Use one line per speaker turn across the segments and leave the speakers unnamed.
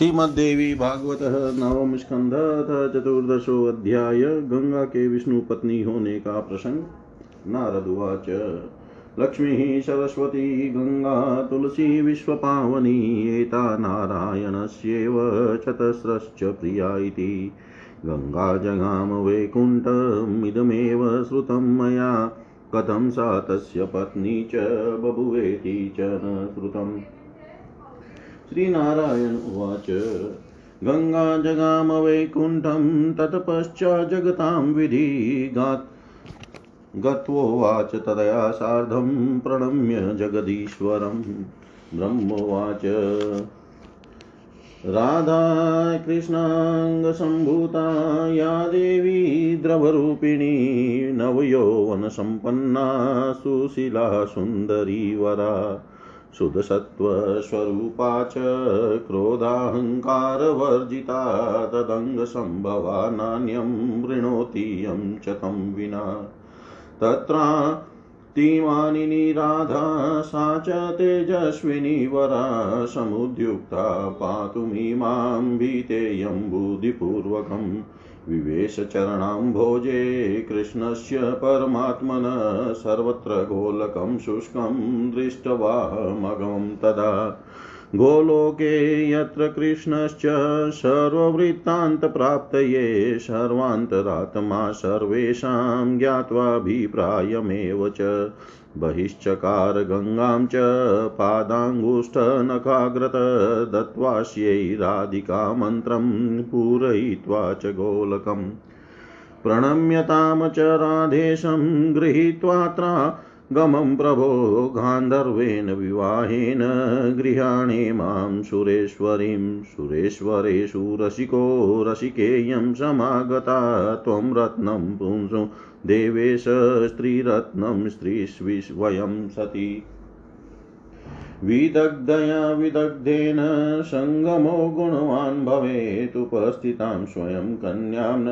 श्रीमद्देवी भागवत नवम स्कंध चतुर्दशो अध्याय गंगा के विष्णु पत्नी होने का प्रसंग। नारदुवाच लक्ष्मी सरस्वती गंगा तुलसी विश्वपावनी, एता नारायणस्येव चतस्रश्च प्रिया गङ्गा जगाम वैकुण्ठमिदमेव श्रुतं मया। कथं सा तस्य पत्नी च, बभुवेति च न श्रुतम्। श्रीनारायण उवाच। गङ्गा जगाम वैकुण्ठं ततपश्चाजगतां विधि गात्। गत्वोवाच तदया सार्धं प्रणम्य जगदीश्वरं। ब्रह्मोवाच। राधा कृष्णाङ्गसम्भूता या देवी द्रवरूपिणी नवयौवनसम्पन्ना सुशीला सुन्दरी वरा। शुद्धसत्त्वस्वरूपा च क्रोधाहङ्कारवर्जिता तदङ्गसम्भवा नान्यं वृणोति यं च तं विना। तत्रा तीमानिनी राधा सा च तेजस्विनी वरा समुद्युक्ता पातुमीमां भीतेयं बुद्धिपूर्वकम्। विवेशचरणाम्भोजे कृष्णस्य परमात्मन सर्वत्र गोलकं शुष्कं दृष्ट्वामगमं तदा। गोलोके यत्र कृष्णश्च सर्ववृत्तान्तप्राप्तये सर्वान्तरात्मा सर्वेषां ज्ञात्वाभिप्रायमेव च। बहिश्चकार गङ्गां च पादाङ्गुष्ठनखाग्रत दत्त्वास्यै राधिकामन्त्रं पूरयित्वा च गोलकम् प्रणम्यतां च राधेशं गृहीत्वात्रा गमं प्रभो गान्धर्वेण विवाहेन गृहाणे माँ सुरेश्वरीं, सुरेश्वरेषु रसिको रसिकेयं समागता, त्वं रत्नं पुंसु देवेश स्त्रीरत्नं स्त्रीष्विवयं सति। विदग्धया विदग्धेन सङ्गमो गुणवान् भवेत् उपस्थितां स्वयं कन्यां न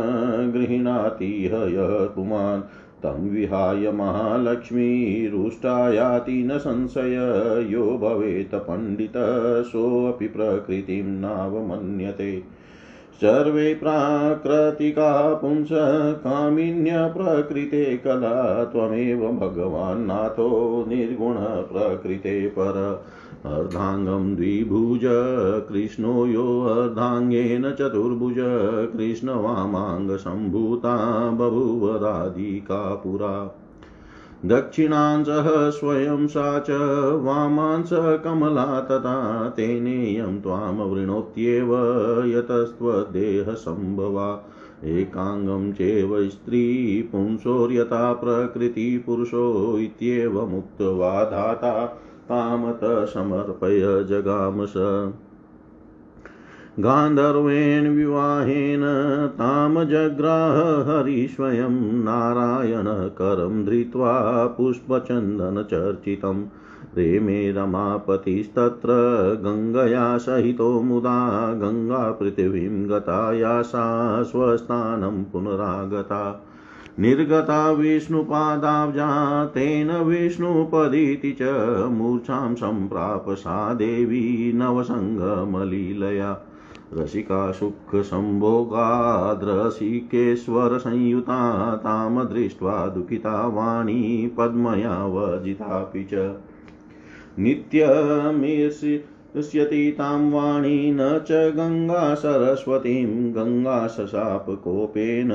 गृह्णाति हयः पुमान् तं विहाय महालक्ष्मीरुष्टायाति न संशय, यो भवेत् पण्डितः, सोऽपि प्रकृतिं नावमन्यते। सर्वे प्राकृतिका पुंस कामिन्यप्रकृते कला त्वमेव भगवान्नाथो निर्गुणप्रकृते पर। अर्धाङ्गं द्विभुज, कृष्णो यो अर्धाङ्गेन चतुर्भुज कृष्णवामाङ्गसम्भूता बभूव राधिका पुरा। दक्षिणांसः स्वयं सा च वामांस कमला तथा, तेनेयं त्वां वृणोत्येव, यतस्त्वदेहसम्भवा। एकाङ्गं चेव स्त्री पुंसोर्यथा प्रकृतिपुरुषो इत्येवमुक्त्वा धाता तामत समर्पय जगामस। गान्धर्वेण विवाहेन तां जग्राह हरिस्वयं नारायणकरं धृत्वा पुष्पचन्दनचर्चितं। प्रेमे रमापतिस्तत्र गङ्गया सहितो मुदा गङ्गापृथिवीं गता या सा स्वस्थानं पुनरागता। निर्गता विष्णुपादाब्जा तेन विष्णुपदिति च मूर्छां सम्प्राप सा देवी नवसङ्गमलीलया। रसिका सुखसम्भोगाद्रसिकेश्वरसंयुता तां दृष्ट्वा दुःखिता वाणी पद्मया वजितापि च नित्यमीष्यति तां वाणी न च गङ्गा सरस्वतीं। गङ्गा शशापकोपेन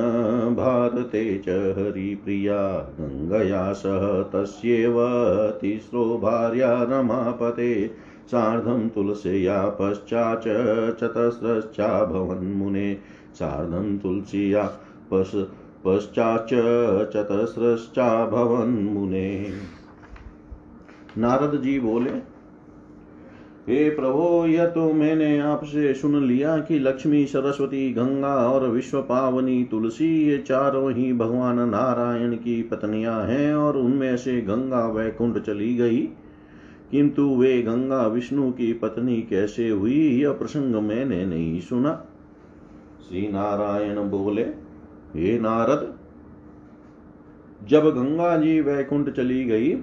भारते च हरिप्रिया। गङ्गया सह तस्यैव तिस्रो भार्या रमापते। सार्धं तुलस्या पश्चाच्च चतस्रश्चाभवन्मुने सार्धं तुलस्या पश् पश्चाच्च चतस्रश्चाभवन्मुने नारद जी बोले हे प्रभो, यह तो मैंने आपसे सुन लिया कि लक्ष्मी, सरस्वती, गंगा और विश्व पावनी तुलसी, ये चारों ही भगवान नारायण की पत्नियाँ हैं और उनमें से गंगा वैकुंठ चली गई। किंतु वे गंगा विष्णु की पत्नी कैसे हुई, यह प्रसंग मैंने नहीं सुना। श्री नारायण बोले, हे नारद, जब गंगा जी वैकुंठ चली गई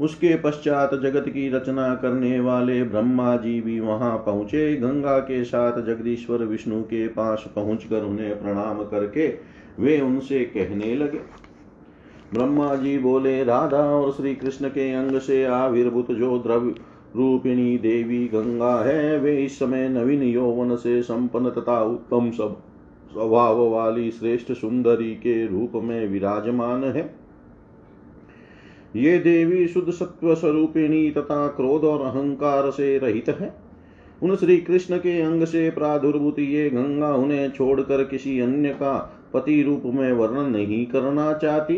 उसके पश्चात जगत की रचना करने वाले ब्रह्मा जी भी वहाँ पहुँचे। गंगा के साथ जगदीश्वर विष्णु के पास पहुंचकर उन्हें प्रणाम करके वे उनसे कहने लगे। ब्रह्मा जी बोले, राधा और श्री कृष्ण के अंग से आविर्भूत जो द्रव्य रूपिणी देवी गंगा है, वे इस समय नवीन यौवन से संपन्न तथा उत्तम सब स्वभाव वाली श्रेष्ठ सुंदरी के रूप में विराजमान है। ये देवी शुद्ध सत्व स्वरूपिणी तथा क्रोध और अहंकार से रहित है। उन श्री कृष्ण के अंग से प्रादुर्भूत ये गंगा उन्हें छोड़कर किसी अन्य का पति रूप में वर्णन नहीं करना चाहती।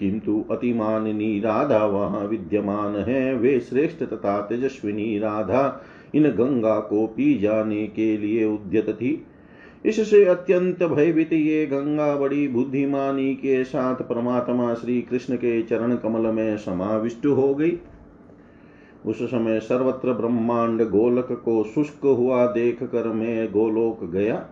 किंतु अतिमाननी राधा वहाँ विद्यमान है। वे श्रेष्ठ तथा तेजस्विनी राधा इन गंगा को पी जाने के लिए उद्यत थी। इससे अत्यंत भयभीत ये गंगा बड़ी बुद्धिमानी के साथ परमात्मा श्री कृष्ण के चरण कमल में समाविष्ट हो गई। उस समय सर्वत्र ब्रह्मांड गोलक को शुष्क हुआ देख कर मैं गोलोक गया,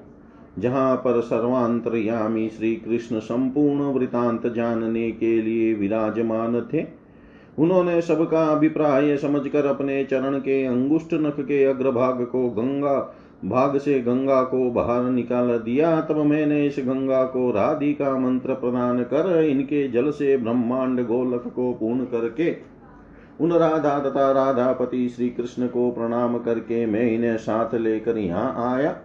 जहाँ पर सर्वांतरयामी श्री कृष्ण संपूर्ण वृतांत जानने के लिए विराजमान थे। उन्होंने सबका अभिप्राय समझकर अपने चरण के अंगुष्ठ नख के अग्रभाग को गंगा भाग से गंगा को बाहर निकाल दिया। तब मैंने इस गंगा को राधिका मंत्र प्रदान कर इनके जल से ब्रह्मांड गोलक को पूर्ण करके, उन राधा तथा राधापति श्री कृष्ण को प्रणाम करके मैं इन्हें साथ लेकर यहाँ आया।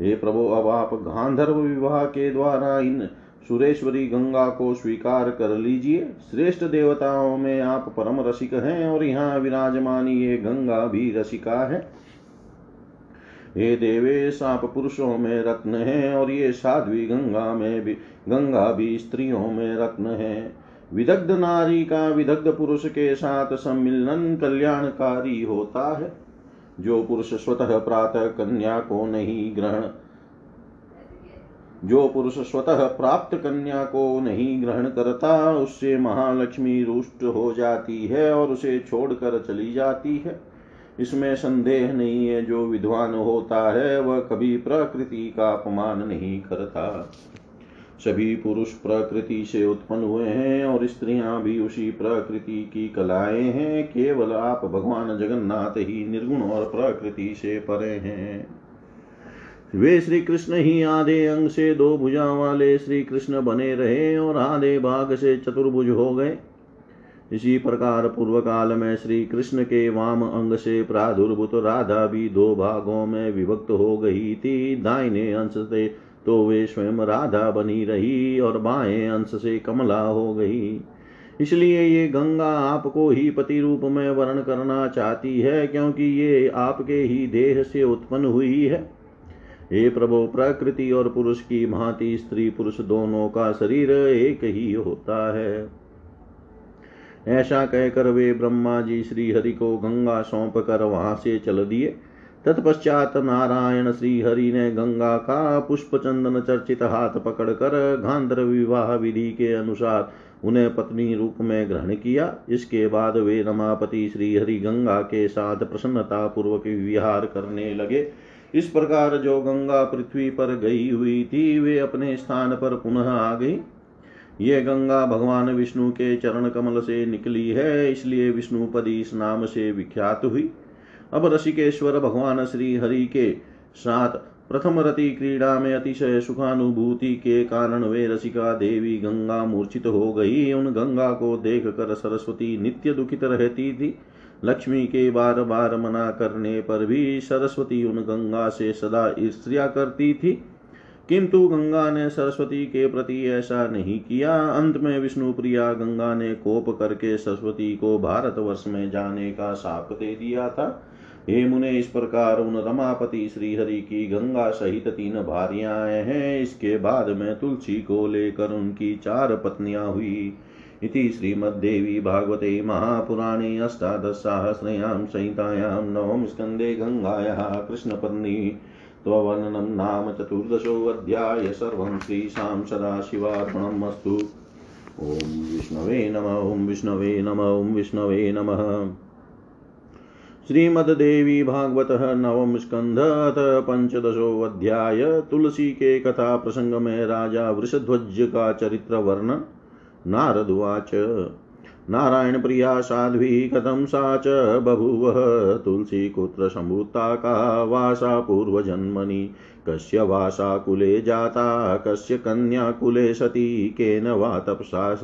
हे प्रभु, अब आप गांधर्व विवाह के द्वारा इन सुरेश्वरी गंगा को स्वीकार कर लीजिए। श्रेष्ठ देवताओं में आप परम रसिक हैं और यहाँ विराजमान ये गंगा भी रसिका है। हे देवे आप पुरुषों में रत्न है और ये साध्वी गंगा में भी, गंगा भी स्त्रियों में रत्न है। विदग्ध नारी का विदग्ध पुरुष के साथ सम्मिलन कल्याणकारी होता है। जो पुरुष स्वतः प्रातः कन्या को नहीं ग्रहण, जो पुरुष स्वतः प्राप्त कन्या को नहीं ग्रहण करता, उससे महालक्ष्मी रुष्ट हो जाती है और उसे छोड़कर चली जाती है। इसमें संदेह नहीं है, जो विद्वान होता है, वह कभी प्रकृति का अपमान नहीं करता। सभी पुरुष प्रकृति से उत्पन्न हुए हैं, और स्त्रियाँ भी उसी प्रकृति की कलाएँ हैं। केवल आप भगवान जगन्नाथ ही निर्गुण और प्रकृति से परे हैं। वे श्री कृष्ण ही आधे अंग से दो भुजा वाले श्री कृष्ण बने रहे, और आधे भाग से चतुर्भुज हो गए। इसी प्रकार पूर्व काल में श्री कृष्ण के वाम अंग से प्रादुर्भूत राधा भी दो भागों में विभक्त हो गई थी। दाहिने अंश से तो वे स्वयं राधा बनी रही और बाएँ अंश से कमला हो गई। इसलिए ये गंगा आपको ही पति रूप में वर्ण करना चाहती है, क्योंकि ये आपके ही देह से उत्पन्न हुई है। हे प्रभु, प्रकृति और पुरुष की भांति स्त्री पुरुष दोनों का शरीर एक ही होता है। ऐसा कहकर वे ब्रह्मा जी श्री हरि को गंगा सौंप कर वहाँ से चल दिए। तत्पश्चात नारायण श्री हरि ने गंगा का पुष्प चंदन चर्चित हाथ पकड़कर गांधर विवाह विधि के अनुसार उन्हें पत्नी रूप में ग्रहण किया। इसके बाद वे रमापति श्री हरि गंगा के साथ प्रसन्नता पूर्वक विहार करने लगे। इस प्रकार जो गंगा पृथ्वी पर गई हुई थी, वे अपने स्थान पर पुनः आ गई। ये गंगा भगवान विष्णु के चरण कमल से निकली है, इसलिए विष्णुपदी इस नाम से विख्यात हुई। अब ऋषिकेश्वर भगवान श्री हरि के साथ प्रथम रति क्रीड़ा में अतिशय सुखानुभूति के कारण वे रसिका देवी गंगा मूर्छित हो गई। उन गंगा को देख कर सरस्वती नित्य दुखित रहती थी। लक्ष्मी के बार बार मना करने पर भी सरस्वती उन गंगा से सदा ईर्ष्या करती थी। किंतु गंगा ने सरस्वती के प्रति ऐसा नहीं किया। अंत में विष्णु प्रिया गंगा ने कोप करके सरस्वती को भारतवर्ष में जाने का साप दे दिया था। हे मुने, इस प्रकार उन रमापति श्री हरि की गंगा सहित तीन भारियाँ हैं। इसके बाद में तुलसी को लेकर उनकी चार पत्नियाँ हुई। इति श्रीमद्देवी भागवते महापुराणे अष्टादशसाहस्रयां संहितायां नवम स्कन्दे गङ्गायाः कृष्णपत्नी त्ववर्णनं नाम चतुर्दशोऽध्याय सर्वं श्रीशां सदाशिवार्पणम् अस्तु ॐ विष्णवे नम, ॐ विष्णवे नम, ॐ विष्णवे नमः। श्रीमद्देवी भागवत नवम स्कंध अथ पंचदशोऽध्याय तुलसी के कथा प्रसंग में राजा वृषध्वज का चरित्र वर्ण नारद नारदुवाच नारायणप्रिया साध्वी कथं सा च बभूव? तुलसी कुत्र सम्भूता का वासा पूर्वजन्मनि? कस्य वासा कुले जाता? कस्य कन्याकुले सती? केन वा तपसा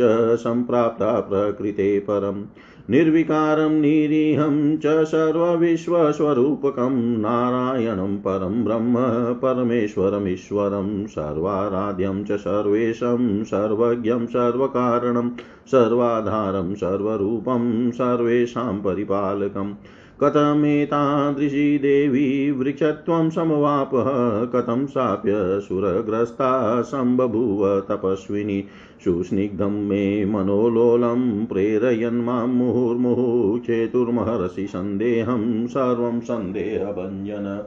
च सम्प्राप्ता प्रकृते परम्? निर्विकारं निरीहं च सर्वविश्वस्वरूपकं नारायणं परं ब्रह्म परमेश्वरमीश्वरं सर्वाराध्यं च सर्वेशं सर्वज्ञं सर्वकारणं सर्वाधारं सर्वरूपं सर्वेषां परिपालकम् कथमेतादृशी देवी वृक्षत्वं समवापः कथं साप्य सुरग्रस्ता सम्बभूव तपस्विनी सुस्निग्धं मे मनोलोलं प्रेरयन् माँ मुहुर्मुहुः चेतुर्महर्षि सन्देहं सर्वं सन्देहभञ्जन।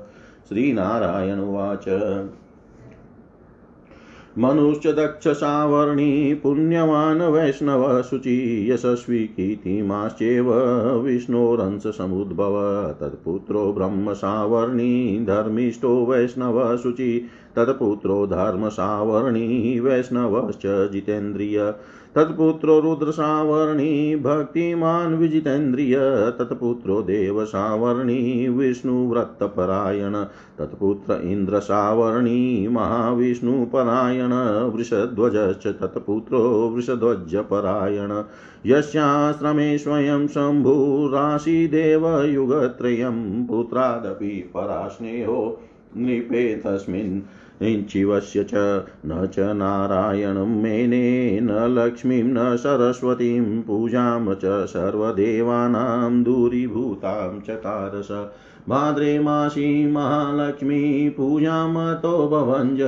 श्रीनारायण उवाच। मनुश्च दक्षसावर्णी पुण्यवान् वैष्णव शुचि यशस्वी कीर्तिमाश्चेव विष्णोरंशसमुद्भव तत्पुत्रो ब्रह्मसावर्णी धर्मिष्ठो वैष्णव शुचि तत्पुत्रो धर्मसावर्णी वैष्णवश्च जितेन्द्रिय। तत्पुत्रो रुद्रसावर्णी भक्तिमान् विजितेन्द्रिय। तत्पुत्रो देवसावर्णी विष्णुव्रतपरायण। तत्पुत्र इन्द्रसावर्णी महाविष्णुपरायण। वृषध्वजश्च तत्पुत्रो वृषध्वजपरायण। यस्याश्रमे स्वयं शम्भुराशिदेवयुगत्रयं पुत्रादपि परास्नेहो नृपे तस्मिन् शिवस्य च न च नारायणं मेने न लक्ष्मीं न सरस्वतीं पूजां च सर्वदेवानां दूरीभूतां चकारस भाद्रे मासी महालक्ष्मी पूजामतो भवञ्ज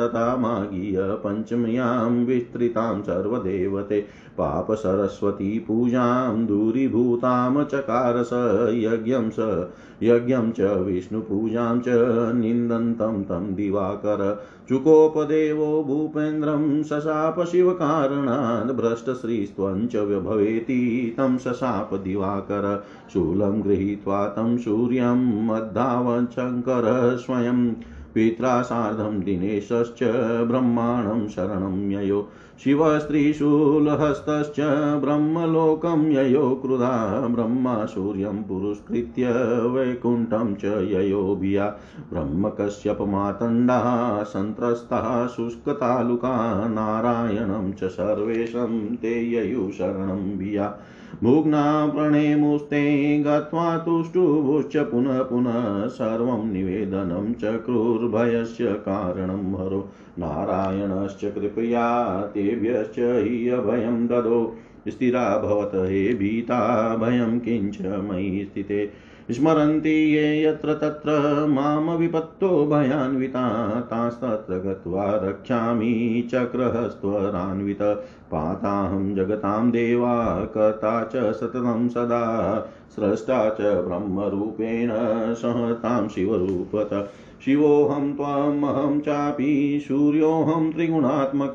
तथा मागीय पञ्चम्यां विस्तृतां सर्वदेवते पापसरस्वती पूजां दूरीभूतां चकारस यज्ञं स, यज्ञं च विष्णुपूजां च निन्दन्तं तं दिवाकर। चुकोपदेवो भूपेन्द्रं शशाप शिवकारणात् भ्रष्टश्रीस्त्वञ्च भवेति तं शशाप दिवाकर शूलं गृहीत्वा तं सूर्यं मद्धावशङ्कर स्वयं पित्रा सार्धं दिनेशश्च ब्रह्माणं शरणं ययो। शिवस्त्रीशूलहस्तश्च ब्रह्मलोकं ययो। क्रुधा ब्रह्मा सूर्यं पुरस्कृत्य वैकुण्ठं च ययो भिया। ब्रह्मकश्यपमातण्डा सन्त्रस्ताः शुष्कतालुका नारायणं च सर्वेशं ते ययुः भिया। भुग्ना प्रणेमुस्ते गत्वा तुष्टुभुश्च पुनः पुनः सर्वं निवेदनं चक्रुर्भयस्य कारणं हरो नारायणश्च कृपया तेभ्यश्च हि अभयं ददो। स्थिरा भवत हे भीता, भयं किञ्च मयि स्थिते। स्मरन्ति ये यत्र तत्र माँ विपत्तो भयान्विता, तास्तत्र गत्वा रक्षामि चक्रहस्त्वरान्वित। पाताहं जगतां देवा, कर्ता च सततं सदा, स्रष्टा च ब्रह्मरूपेण सहतां शिवरूपत। शिवोऽहं त्वामहं चापि, सूर्योऽहं त्रिगुणात्मक,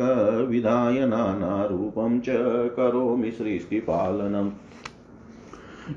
विधाय नानारूपं च करोमि सृष्टिपालनम्।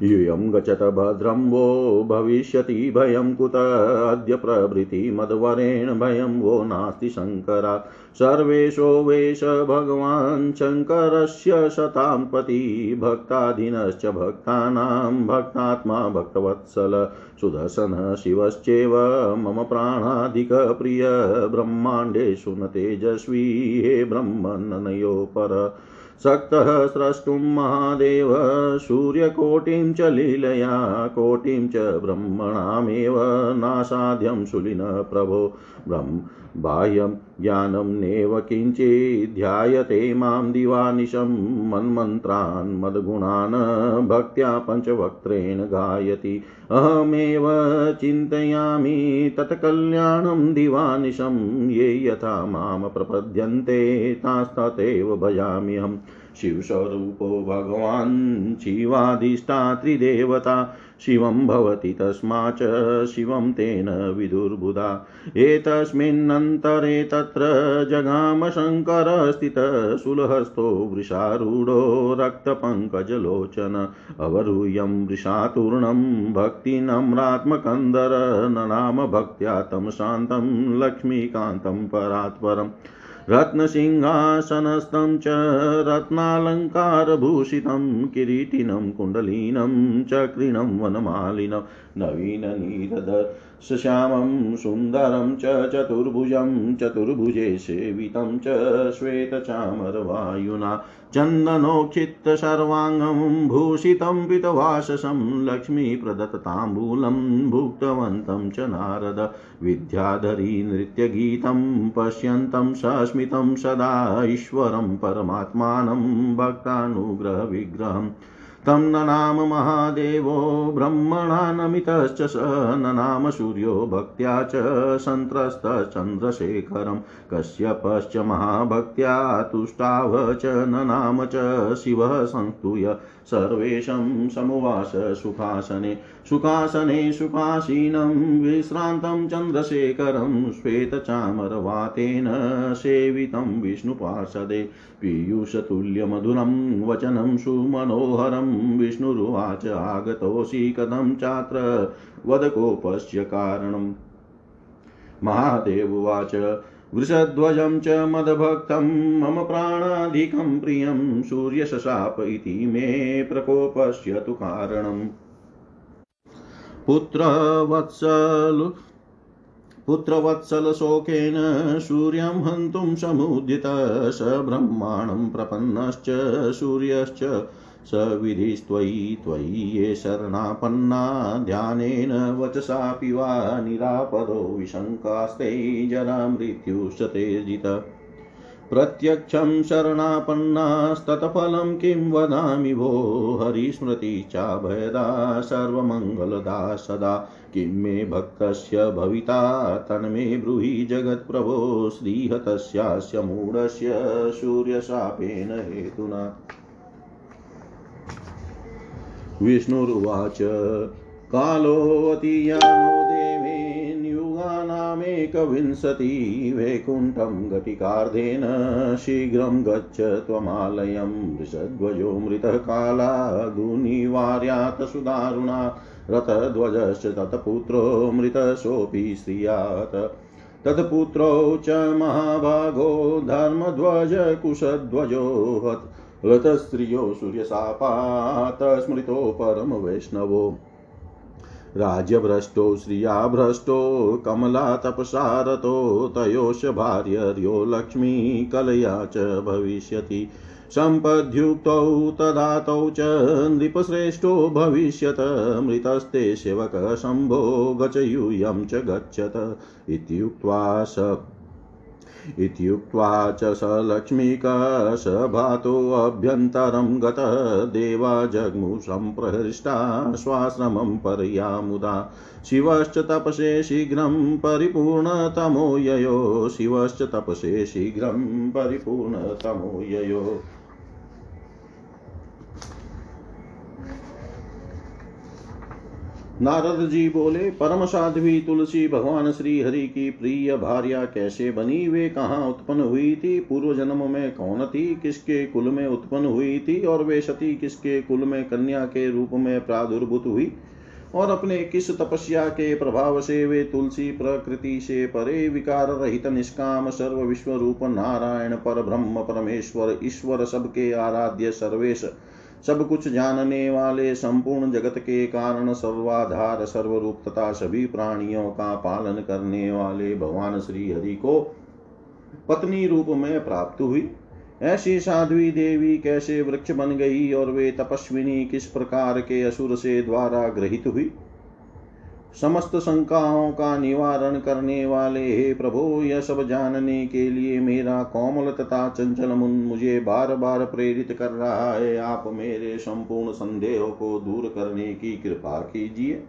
यूयं गच्छत भद्रं वो भविष्यति भयं कुत अद्य प्रभृति मद्वरेण भयं वो नास्ति शङ्करात् सर्वेशो वेश भगवान् शङ्करस्य शतां पति भक्ताधीनश्च भक्तानां भक्तात्मा भक्तवत्सल। सुदर्शन शिवश्चेव मम प्राणाधिकप्रिय ब्रह्माण्डेषु न तेजस्वी हे ब्रह्मन्नयो पर सक्तः स्रष्टुं महादेव सूर्यकोटिं च लीलया कोटिं च ब्रह्मणामेव नासाध्यं शुलिन प्रभो ब्रह्म बाह्यं ज्ञानं नेव किञ्चिध्यायते माँ दिवानिशं मन्मन्त्रान् मद्गुणान् भक्त्या पञ्चवक्त्रेण गायति। अहमेव चिन्तयामि तत्कल्याणं दिवानिशं ये यथा माँ प्रपद्यन्ते तास्तथैव भजाम्यहम् शिवस्वरूपो भगवान् शिवाधिष्ठात्रिदेवता शिवं भवति तस्माच्च शिवं तेन विदुर्बुधा। एतस्मिन्नन्तरे तत्र जगाम शङ्करस्थितः सुलहस्तो वृषारूढो रक्तपङ्कजलोचन अवरूयं वृषातूर्णं भक्तिनम्रात्मकन्दर ननाम भक्त्या तं शान्तं लक्ष्मीकान्तं परात्परम्। रत्नसिंहासनस्थं च रत्नालङ्कारभूषितं किरीटिनं कुण्डलीनं चक्रिणं वनमालिनं नवीननीरद श्यामं सुन्दरं च चतुर्भुजं, चतुर्भुजे सेवितं च श्वेतचामरवायुना। चन्दनोक्षित्तसर्वाङ्गं भूषितं पितवाससं लक्ष्मीप्रदत्ताम्बूलं भुक्तवन्तं च नारद। विद्याधरी नृत्यगीतं पश्यन्तं सस्मितं सदा ईश्वरं परमात्मानं भक्तानुग्रहविग्रहम्। तं ननाम महादेवो ब्रह्मणा स ननाम सूर्यो भक्त्या च सन्त्रस्तचन्द्रशेखरं, कश्यपश्च महाभक्त्या तुष्टाव च ननाम च शिवः संस्तूय। सर्वेशं समुवास सुखासने सुखासने सुखासीनं, विश्रान्तं चन्द्रशेखरं श्वेतचामरवातेन सेवितं विष्णुपार्षदे। पीयूषतुल्यमधुरं वचनं सुमनोहरं विष्णुरुवाच आगतोऽसि कथं चात्र? वदकोपस्य कारणम्। महादेवुवाच वृषध्वजं च मदभक्तं, मम प्राणाधिकं प्रियं सूर्यशशाप इति मे प्रकोपस्य तु कारणम्। पुत्रवत्सलु, पुत्रवत्सलशोकेन सूर्यं हन्तुं समुदित स ब्रह्माणं प्रपन्नश्च सूर्यश्च स विधिस्त्वयि त्वयि ये शरणापन्ना ध्यानेन वचसापि वा निरापदो विशङ्कास्ते जरा मृत्युश्च तेजित प्रत्यक्षं शरणापन्नास्तत्फलं किं वदामि भो हरिस्मृति चाभयदा सर्वमङ्गलदा सदा। किं मे भक्तस्य भविता तन्मे ब्रूहि जगत्प्रभो श्रीहतस्यास्य मूढस्य सूर्यशापेन हेतुना। विष्णुरुवाच। कालोऽतीयानो युगानामेकविंशति वैकुण्ठं घटिकार्धेन शीघ्रं गच्छ त्वमालयं। वृषध्वजो मृतः कालादुनिवार्यात् सुदारुणा। रथध्वजश्च तत्पुत्रो मृतशोऽपि स्त्रियात्। तत्पुत्रौ च महाभागो धर्मध्वज कुशध्वजो हतस्त्रियो सूर्यशापात् स्मृतो परमवैष्णवो राज्यभ्रष्टो श्रियाभ्रष्टो, कमला तपसारतो, तयोश्च भार्यर्यो लक्ष्मी कलया च भविष्यति। सम्पद्युक्तौ तदातौ च नृपश्रेष्ठो भविष्यत, मृतस्ते सेवकः शम्भो गचयूयं च गच्छत। इत्युक्त्वा स इत्युक्त्वा च स लक्ष्मीकः स भातोऽभ्यन्तरं गतः देवा जग्मु सम्प्रहृष्टा स्वाश्रमं पर्यामुदा। शिवश्च तपसे शीघ्रं परिपूर्णतमो ययो। शिवश्च तपसे शीघ्रं परिपूर्णतमो ययो। नारद जी बोले परम साध्वी तुलसी भगवान श्री हरि की प्रिय भार्या कैसे बनी? वे कहाँ उत्पन्न हुई थी? पूर्व जन्म में कौन थी? किसके कुल में उत्पन्न हुई थी? और वे सती किसके कुल में कन्या के रूप में प्रादुर्भूत हुई? और अपने किस तपस्या के प्रभाव से वे तुलसी प्रकृति से परे विकार रहित निष्काम सर्व विश्व रूप नारायण पर ब्रह्म परमेश्वर ईश्वर सबके आराध्य सर्वेश सब कुछ जानने वाले संपूर्ण जगत के कारण सर्वाधार सर्वरूप तथा सभी प्राणियों का पालन करने वाले भगवान श्री हरि को पत्नी रूप में प्राप्त हुई। ऐसी साध्वी देवी कैसे वृक्ष बन गई और वे तपस्विनी किस प्रकार के असुर से द्वारा ग्रहित हुई? समस्त शंकाओं का निवारण करने वाले हे प्रभु, यह सब जानने के लिए मेरा कोमल तथा चंचल मुन मुझे बार बार प्रेरित कर रहा है। आप मेरे संपूर्ण संदेह को दूर करने की कृपा कीजिए।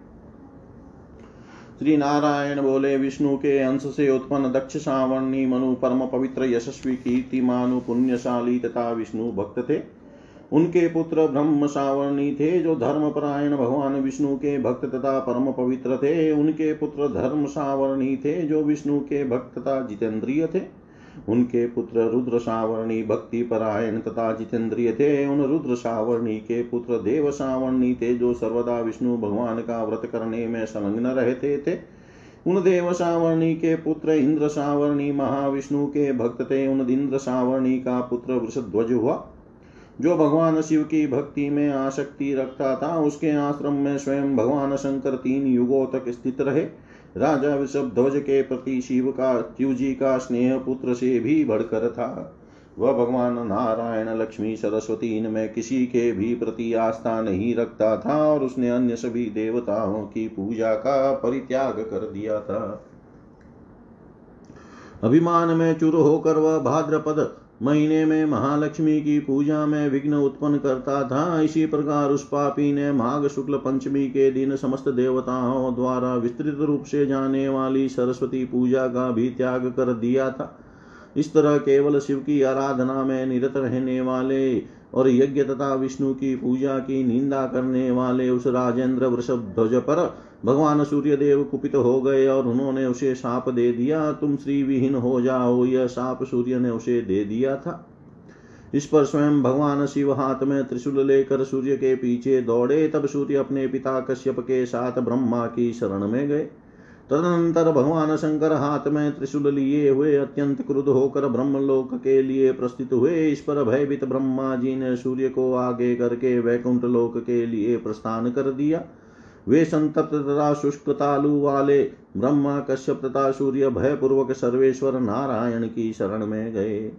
श्री नारायण बोले, विष्णु के अंश से उत्पन्न दक्ष सावर्णी मनु परम पवित्र, यशस्वी, कीर्तिमानु, पुण्यशाली तथा विष्णु भक्त थे। उनके पुत्र ब्रह्म सावर्णी थे, जो धर्म परायण भगवान विष्णु के भक्त तथा परम पवित्र थे। उनके पुत्र धर्म सावर्णी थे, जो विष्णु के भक्त तथा जितेंद्रिय थे। उनके पुत्र रुद्र सावर्णी भक्ति परायण तथा जितेंद्रिय थे। उन रुद्र सावर्णी के पुत्र देव सावर्णी थे, जो सर्वदा विष्णु भगवान का व्रत करने में संलग्न रहते थे। उन देव सावर्णी के पुत्र इंद्र सावर्णी महाविष्णु के भक्त थे। उन इंद्र सावर्णी का पुत्र वृषध्वज हुआ। जो भगवान शिव की भक्ति में आसक्ति रखता था, उसके आश्रम में स्वयं भगवान शंकर तीन युगों तक स्थित रहे। राजा वृषभ ध्वज के प्रति शिव का शिव जी का स्नेह पुत्र से भी बढ़कर था। वह भगवान नारायण लक्ष्मी सरस्वती इनमें किसी के भी प्रति आस्था नहीं रखता था और उसने अन्य सभी देवताओं की पूजा का परित्याग कर दिया था। अभिमान में चुर होकर वह भाद्रपद महीने में महालक्ष्मी की पूजा में विघ्न उत्पन्न करता था। इसी प्रकार उस पापी ने माघ शुक्ल पंचमी के दिन समस्त देवताओं द्वारा विस्तृत रूप से जाने वाली सरस्वती पूजा का भी त्याग कर दिया था। इस तरह केवल शिव की आराधना में निरत रहने वाले और यज्ञ तथा विष्णु की पूजा की निंदा करने वाले उस राजेंद्र वृषभ ध्वज पर भगवान सूर्य देव कुपित हो गए और उन्होंने उसे साप दे दिया। तुम श्री विहीन हो जाओ, यह साप सूर्य ने उसे दे दिया था। इस पर स्वयं भगवान शिव हाथ में त्रिशूल लेकर सूर्य के पीछे दौड़े। तब सूर्य अपने पिता कश्यप के साथ ब्रह्मा की शरण में गए। तदनंतर भगवान शंकर हाथ में त्रिशूल लिए हुए अत्यंत क्रुद्ध होकर ब्रह्मलोक के लिए प्रस्थित हुए। इस पर भयभीत ब्रह्मा जी ने सूर्य को आगे करके वैकुंठ लोक के लिए प्रस्थान कर दिया। वे संतप्त तथा शुष्क तालु वाले ब्रह्मा कश्यप तथा सूर्य भयपूर्वक सर्वेश्वर नारायण की शरण में गए।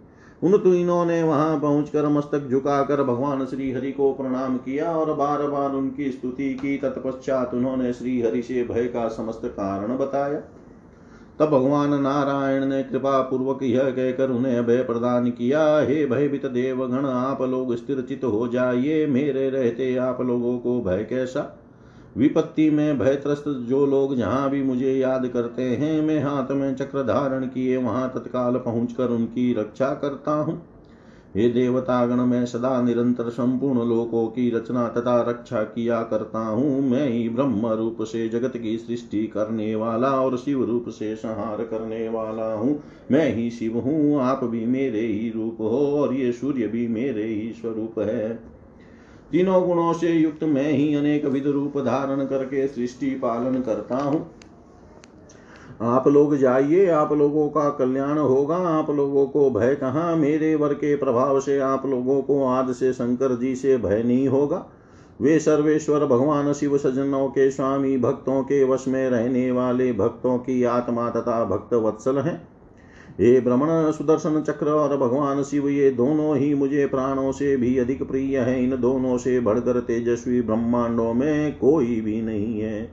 उन तीनों ने वहाँ पहुंचकर मस्तक झुकाकर भगवान श्री हरि को प्रणाम किया और बार बार उनकी स्तुति की। तत्पश्चात उन्होंने श्री हरि से भय का समस्त कारण बताया। तब भगवान नारायण ने कृपा पूर्वक यह कहकर उन्हें अभय प्रदान किया, हे भयभीत देवगण, आप लोग स्थिर चित हो जाइए। मेरे रहते आप लोगों को भय कैसा? विपत्ति में भयत्रस्त जो लोग जहाँ भी मुझे याद करते हैं, मैं हाथ में चक्र धारण किए वहाँ तत्काल पहुंचकर उनकी रक्षा करता हूँ। हे देवतागण, मैं सदा निरंतर संपूर्ण लोकों की रचना तथा रक्षा किया करता हूँ। मैं ही ब्रह्म रूप से जगत की सृष्टि करने वाला और शिव रूप से संहार करने वाला हूँ। मैं ही शिव हूँ, आप भी मेरे ही रूप हो और ये सूर्य भी मेरे ही स्वरूप है। तीनों गुणों से युक्त मैं ही अनेक विध रूप धारण करके सृष्टि पालन करता हूँ। आप लोग जाइए, आप लोगों का कल्याण होगा। आप लोगों को भय कहाँ? मेरे वर के प्रभाव से आप लोगों को आद से शंकर जी से भय नहीं होगा। वे सर्वेश्वर भगवान शिव सज्जनों के स्वामी भक्तों के वश में रहने वाले भक्तों की आत्मा तथा भक्त वत्सल हैं। हे भ्रमण सुदर्शन चक्र और भगवान शिव, ये दोनों ही मुझे प्राणों से भी अधिक प्रिय है। इन दोनों से बढ़कर तेजस्वी ब्रह्मांडों में कोई भी नहीं है।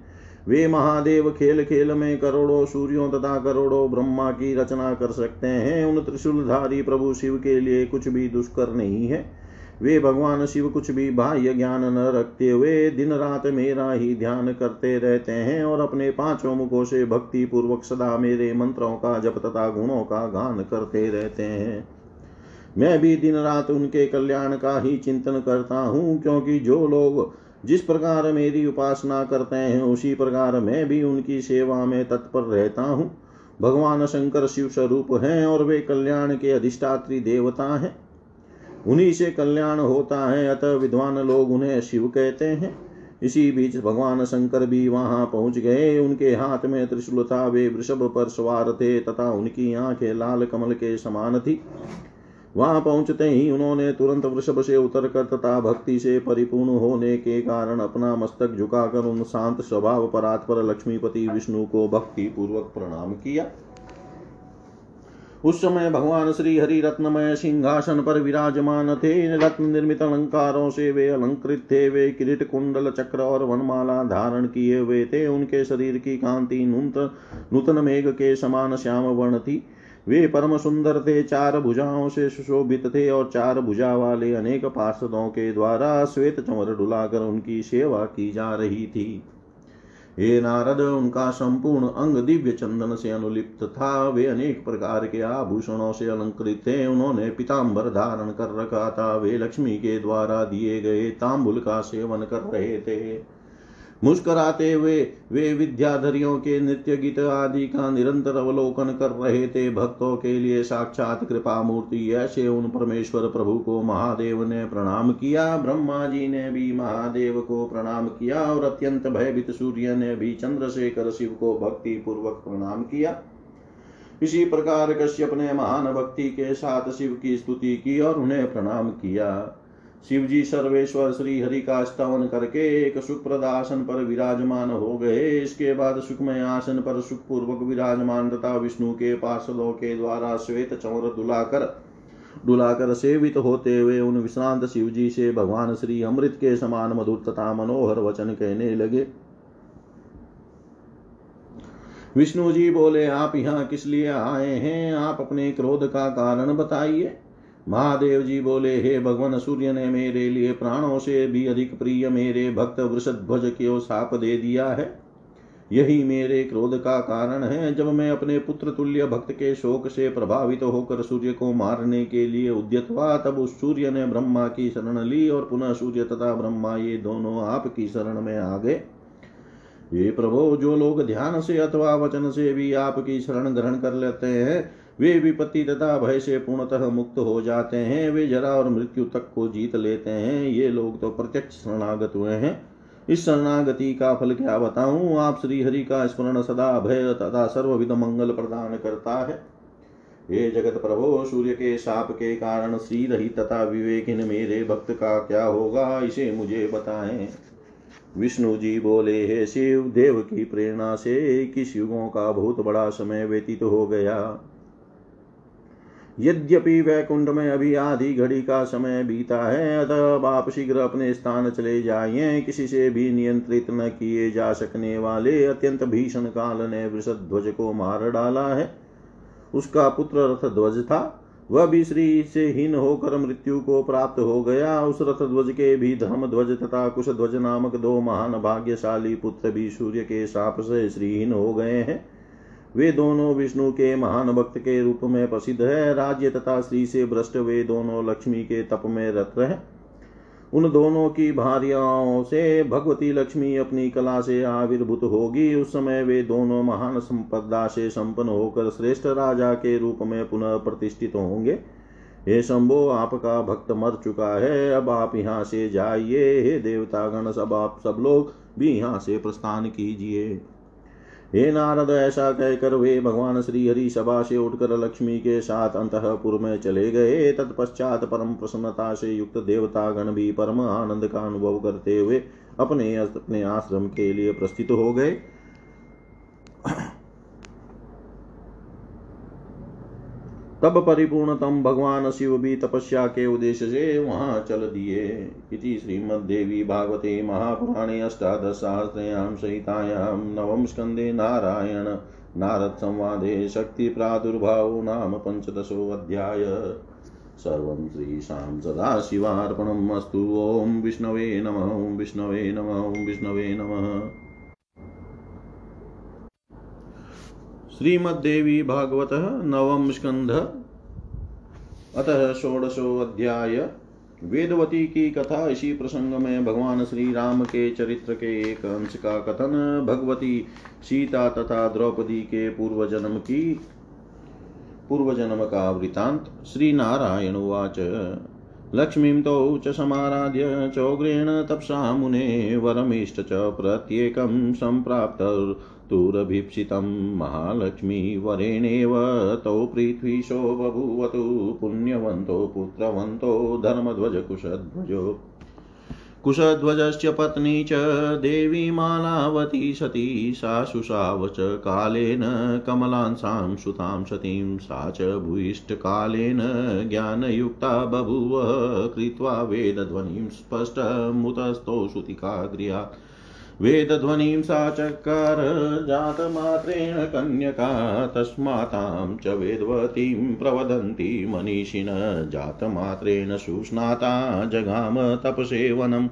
वे महादेव खेल खेल में करोड़ों सूर्यों तथा करोड़ों ब्रह्मा की रचना कर सकते हैं। उन त्रिशूलधारी प्रभु शिव के लिए कुछ भी दुष्कर नहीं है। वे भगवान शिव कुछ भी बाह्य ज्ञान न रखते हुए दिन रात मेरा ही ध्यान करते रहते हैं और अपने पाँचों मुखों से भक्ति पूर्वक सदा मेरे मंत्रों का जप तथा गुणों का गान करते रहते हैं। मैं भी दिन रात उनके कल्याण का ही चिंतन करता हूँ, क्योंकि जो लोग जिस प्रकार मेरी उपासना करते हैं, उसी प्रकार मैं भी उनकी सेवा में तत्पर रहता हूँ। भगवान शंकर शिव स्वरूप हैं और वे कल्याण के अधिष्ठात्री देवता हैं। उन्हीं से कल्याण होता है, अतः विद्वान लोग उन्हें शिव कहते हैं। इसी बीच भगवान शंकर भी वहाँ पहुँच गए। उनके हाथ में त्रिशूल था, वे वृषभ पर सवार थे तथा उनकी आँखें लाल कमल के समान थी। वहाँ पहुँचते ही उन्होंने तुरंत वृषभ से उतर कर तथा भक्ति से परिपूर्ण होने के कारण अपना मस्तक झुकाकर उन शांत स्वभाव परात्पर लक्ष्मीपति विष्णु को भक्ति पूर्वक प्रणाम किया। उस समय भगवान श्री हरि रत्नमय सिंहासन पर विराजमान थे। रत्न निर्मित अलंकारों से वे अलंकृत थे। वे किरीट कुंडल चक्र और वनमाला धारण किए हुए थे। उनके शरीर की कांति नूतन नूतन मेघ के समान श्याम वर्ण थी। वे परम सुंदर थे। चार भुजाओं से सुशोभित थे और चार भुजा वाले अनेक पार्षदों के द्वारा श्वेत चमर डुलाकर उनकी सेवा की जा रही थी। हे नारद, उनका संपूर्ण अंग दिव्य चंदन से अनुलिप्त था। वे अनेक प्रकार के आभूषणों से अलंकृत थे। उन्होंने पिताम्बर धारण कर रखा था। वे लक्ष्मी के द्वारा दिए गए तांबुल का सेवन कर रहे थे। मुस्कराते हुए वे विद्याधरियों के नृत्य गीत आदि का निरंतर अवलोकन कर रहे थे। भक्तों के लिए साक्षात कृपा मूर्ति ऐसे उन परमेश्वर प्रभु को महादेव ने प्रणाम किया। ब्रह्मा जी ने भी महादेव को प्रणाम किया और अत्यंत भयभीत सूर्य ने भी चंद्रशेखर शिव को भक्ति पूर्वक प्रणाम किया। इसी प्रकार कश्यप ने महान भक्ति के साथ शिव की स्तुति की और उन्हें प्रणाम किया। शिव जी सर्वेश्वर श्री हरि का स्तवन करके एक सुखप्रद आसन पर विराजमान हो गए। इसके बाद सुखमय आसन पर सुखपूर्वक विराजमान तथा विष्णु के पार्षदों के द्वारा श्वेत चौर दुलाकर डुलाकर सेवित होते हुए उन विश्रांत शिव जी से भगवान श्री अमृत के समान मधुर तथा मनोहर वचन कहने लगे। विष्णु जी बोले, आप यहाँ किस लिए आए हैं? आप अपने क्रोध का कारण बताइए। महादेव जी बोले, हे भगवान, सूर्य ने मेरे लिए प्राणों से भी अधिक प्रिय मेरे भक्त वृषध्वज को साप दे दिया है। यही मेरे क्रोध का कारण है। जब मैं अपने पुत्र तुल्य भक्त के शोक से प्रभावित तो होकर सूर्य को मारने के लिए उद्यत हुआ, तब उस सूर्य ने ब्रह्मा की शरण ली और पुनः सूर्य तथा ब्रह्मा ये दोनों आपकी शरण में आ गए। ये प्रभो, जो लोग ध्यान से अथवा वचन से भी आपकी शरण ग्रहण कर लेते हैं वे विपत्ति तथा भय से पूर्णतः मुक्त हो जाते हैं। वे जरा और मृत्यु तक को जीत लेते हैं। ये लोग तो प्रत्यक्ष शरणागत हुए हैं। इस शरणागति का फल क्या बताऊँ? आप श्री हरि का स्मरण सदा भय तथा सर्वविध मंगल प्रदान करता है। हे जगत प्रभो, सूर्य के साप के कारण श्री रही तथा विवेकिन मेरे भक्त का क्या होगा? इसे मुझे बताएँ। विष्णु जी बोले, हे शिव, देव की प्रेरणा से किस युगों का बहुत बड़ा समय व्यतीत हो गया? यद्यपि वैकुंठ में अभी आधी घड़ी का समय बीता है, अतः आप शीघ्र अपने स्थान चले जाइए। किसी से भी नियंत्रित न किए जा सकने वाले अत्यंत भीषण काल ने वृषद ध्वज को मार डाला है। उसका पुत्र रथ ध्वज था। वह भी श्री से हीन होकर मृत्यु को प्राप्त हो गया। उस रथ ध्वज के भी धर्म ध्वज तथा कुश ध्वज नामक दो महान भाग्यशाली पुत्र भी सूर्य के साप से श्रीहीन हो गए हैं। वे दोनों विष्णु के महान भक्त के रूप में प्रसिद्ध है। राज्य तथा श्री से भ्रष्ट वे दोनों लक्ष्मी के तप में रत रहे। उन दोनों की भार्याओं से भगवती लक्ष्मी अपनी कला से आविर्भूत होगी। उस समय वे दोनों महान संपदा से संपन्न होकर श्रेष्ठ राजा के रूप में पुनः प्रतिष्ठित होंगे। हे शंभो, आपका भक्त मर चुका है। अब आप यहाँ से जाइए। हे देवतागण, सब आप, सब लोग भी यहाँ से प्रस्थान कीजिए। हे नारद, ऐसा कहकर वे भगवान श्री हरि सभा से उठकर लक्ष्मी के साथ अंतपुर में चले गए। तत्पश्चात परम प्रसन्नता से युक्त देवता गण भी परम आनंद का अनुभव करते हुए अपने अपने आश्रम के लिए प्रस्थित हो गए। तब परिपूर्णतम भगवान शिव भी तपस्या के उद्देश्य से वहाँ चल दिए। इति श्रीमद्देवी भागवते महापुराणे अष्टादशसहस्रयां सहितायां नवम स्कंदे नारायण। नारद संवादे शक्ति प्रादुर्भाव नाम पंचदशोऽध्याय सर्वं श्रीशां सदाशिवार्पणम् अस्तु। ॐ विष्णवे नमः विष्णवे नमः विष्णवे नमः। श्रीमद्देवी भागवत नवम स्कंध। अतः षोडशो अध्याय। वेदवती की कथा इसी प्रसंग में भगवान श्री राम के चरित्र के एक अंश का कथन भगवती सीता तथा द्रौपदी के पूर्व जन्म की पूर्व जन्म का वृतांत श्री नारायण उवाच। लक्ष्मीं तौ च समाराध्य चोग्रेण तपसा मुने वरमिष्ट च प्रत्येकं सम्प्राप्त तुरभीप्सितं महालक्ष्मीवरेणेव तौ पृथ्वीशो बभूवतु पुण्यवन्तो, पुत्रवन्तो, धर्मध्वजकुशध्वजो। कुशध्वजस्य पत्नी च देवी मालावती सती, सा शुशाव च कालेन कमलांसां सुतां सतीं, सा च भूयिष्ठकालेन ज्ञानयुक्ता बभूव, कृत्वा वेदध्वनिं स्पष्टमुतस्थौ श्रुतिका गृहात् वेदध्वनिं सा चकार जातमात्रेण कन्यका तस्मातां च वेदवतीं प्रवदन्ति मनीषिण जातमात्रेण सुस्नाता जगाम तपसेवनम्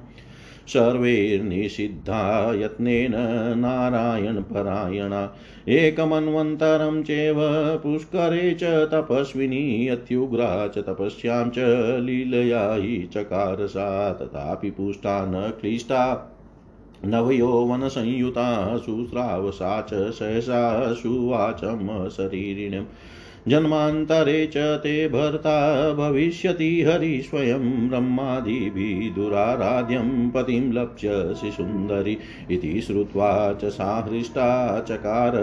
सर्वैर्निषिद्धा यत्नेन नारायणपरायणा एकमन्वन्तरं चैव पुष्करे च तपस्विनी अत्युग्रा च तपस्यां च लीलया हि चकार सा तथापि पुष्टा न क्लिष्टा। नवयौवनसंयुता शुश्रावसा च सहसा सुवाचम शरीरिणम् जन्मान्तरे च ते भर्ता भविष्यति हरि स्वयं ब्रह्मादिभिः दुराराध्यं पतिं लप्स्यसि सुन्दरि इति श्रुत्वा च सा हृष्टा चकार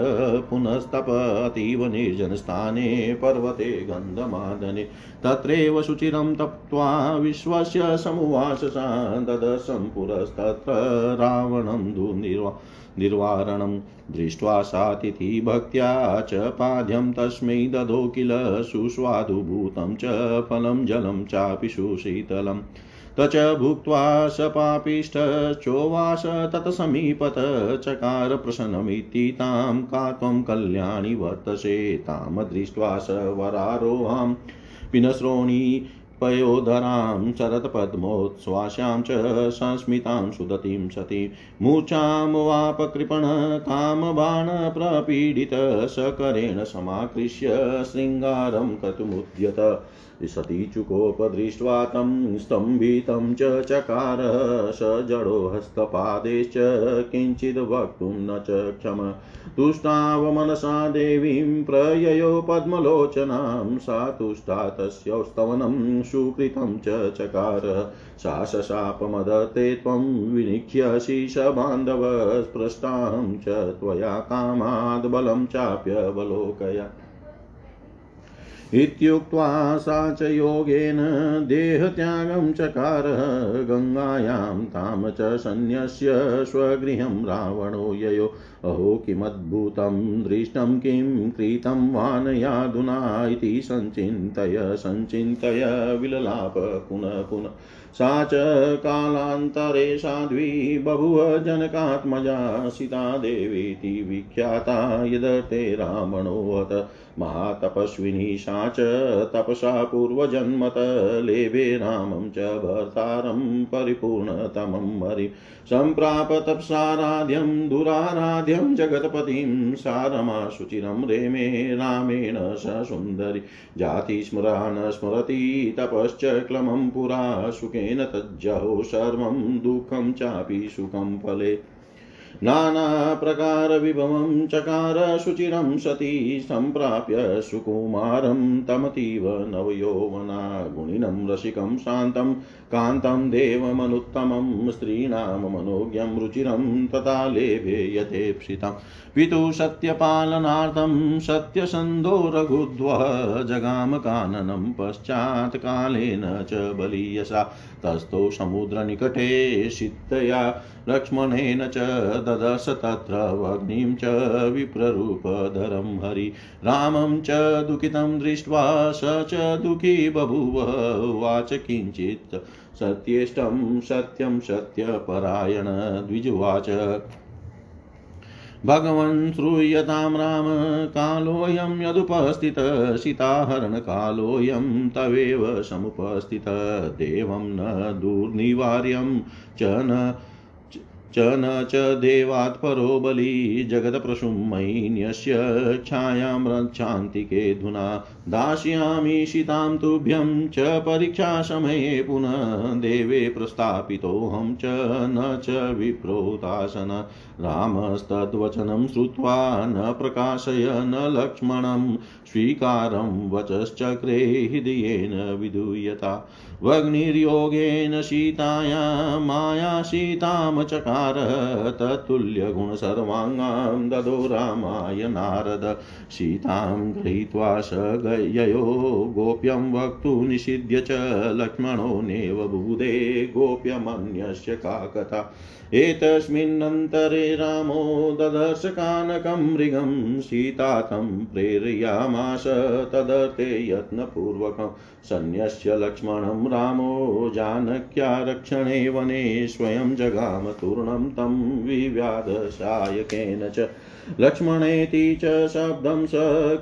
पुनस्तप अतीव निर्जनस्थाने पर्वते गन्धमादने। तत्रैव शुचिरं तप्त्वा विश्वस्य समुवाससा ददर्शं पुरस्तत्र रावणं दुर्निर्वा निर्वारणं दृष्ट्वा सातिथि भक्त्या च पाद्यं तस्मै ददो किल सुस्वादुभूतं च फलं जलं चापि सुशीतलम् तच भुक्त्वा स तत्समीपत चकार प्रसन्नमिति तां का त्वं कल्याणि वर्तसे तां दृष्ट्वा स वरारोहां। पिनश्रोणी पयोधरां शरत्पद्मोत्श्वास्यां च संस्मितां सुदतीं सती। मूर्छां वापकृपण कामबाणप्रपीडित सकरेण समाकृष्य शृङ्गारं कर्तुमुद्यत। सती चुकोपदृष्ट्वा तं स्तम्भितं च चकार स जडो हस्तपादेश्च किञ्चिद् वक्तुं न च क्षम। तुष्टावमनसा देवीं प्रययो पद्मलोचनां, सा तुष्टा तस्यौस्तवनं सुकृतं च चकार। सा शशापमदते त्वं विनिख्यसि स बान्धव स्पृष्टां च त्वया कामाद् बलं चाप्यवलोकय इत्युक्त्वा सा च योगेन देहत्यागं चकारः गङ्गायां तां च सन्न्यस्य स्वगृहं रावणो ययो। अहो किमद्भुतं दृष्टं किं कृतं वानयाधुना इति सञ्चिन्तय सञ्चिन्तय विललाप पुनः पुनः। सा च कालान्तरे साध्वी बभुव जनकात्मजा सीता देवीति विख्याता यदर्थे रावणोऽथ। महातपस्विनी सा च तपसा पूर्वजन्मत, लेभे रामं च भर्तारं परिपूर्णतमं हरि। सम्प्राप तप्साराध्यं दुराराध्यं जगत्पतिं सारमाशुचिरं रेमे रामेण स सुन्दरि। जातिस्मरा न स्मरति तपश्च क्लमं पुरा सुखेन तज्जहो सर्वं दुःखं चापि सुखं फले। नानाप्रकारविभवं चकार शुचिरं सती सम्प्राप्य सुकुमारं तमतीव नवयौवना गुणिनं रसिकं शान्तं कान्तं देवमनुत्तमं स्त्रीणां मनोज्ञं रुचिरं तथा लेभे यथेप्सितं। पितुः सत्यपालनार्थं सत्यसन्धो रघुध्वः जगाम काननं पश्चात् कालेन च बलीयसा। तस्थौ समुद्रनिकटे शीतया लक्ष्मणेन च ददश तत्र अग्निं च विप्ररूपधरं हरि। रामं च दुःखितं दृष्ट्वा स च दुःखी बभूव। उवाच किञ्चित् सत्येष्टं सत्यं सत्यपरायण द्विजुवाच। भगवन् श्रूयतां राम, कालोऽयं यदुपस्थितः, सीताहरणकालोऽयं तवेव समुपस्थित। देवं न दुर्निवार्यं च न च न च देवात् परो बली जगत्प्रसुमैन्यस्य छायां रक्षान्तिके धुना दास्यामि शितां तुभ्यं च परीक्षासमये पुनः देवे प्रस्थापितोऽहं च न च विप्रोतासन। रामस्तद्वचनं श्रुत्वा न प्रकाशय न लक्ष्मणं स्वीकारं वचश्चक्रे हृदयेन विधूयता। वग्निर्योगेन सीताया, माया सीतां चकार तत्तुल्यगुणसर्वाङ्गां ददो रामाय नारद। सीतां गृहीत्वा स ययो गोप्यं वक्तु निषिध्य च लक्ष्मणो नेव बुधे गोप्यमन्यस्य का कथा। एतस्मिन्नन्तरे रामो ददर्श कानकं मृगं सीता तं प्रेरयामास तदर्थे यत्नपूर्वकं सन्न्यस्य लक्ष्मणं रामो जानक्या रक्षणे वने स्वयं जगाम तूर्णं तं विव्याधसायकेन च लक्ष्मणेति च शब्दं स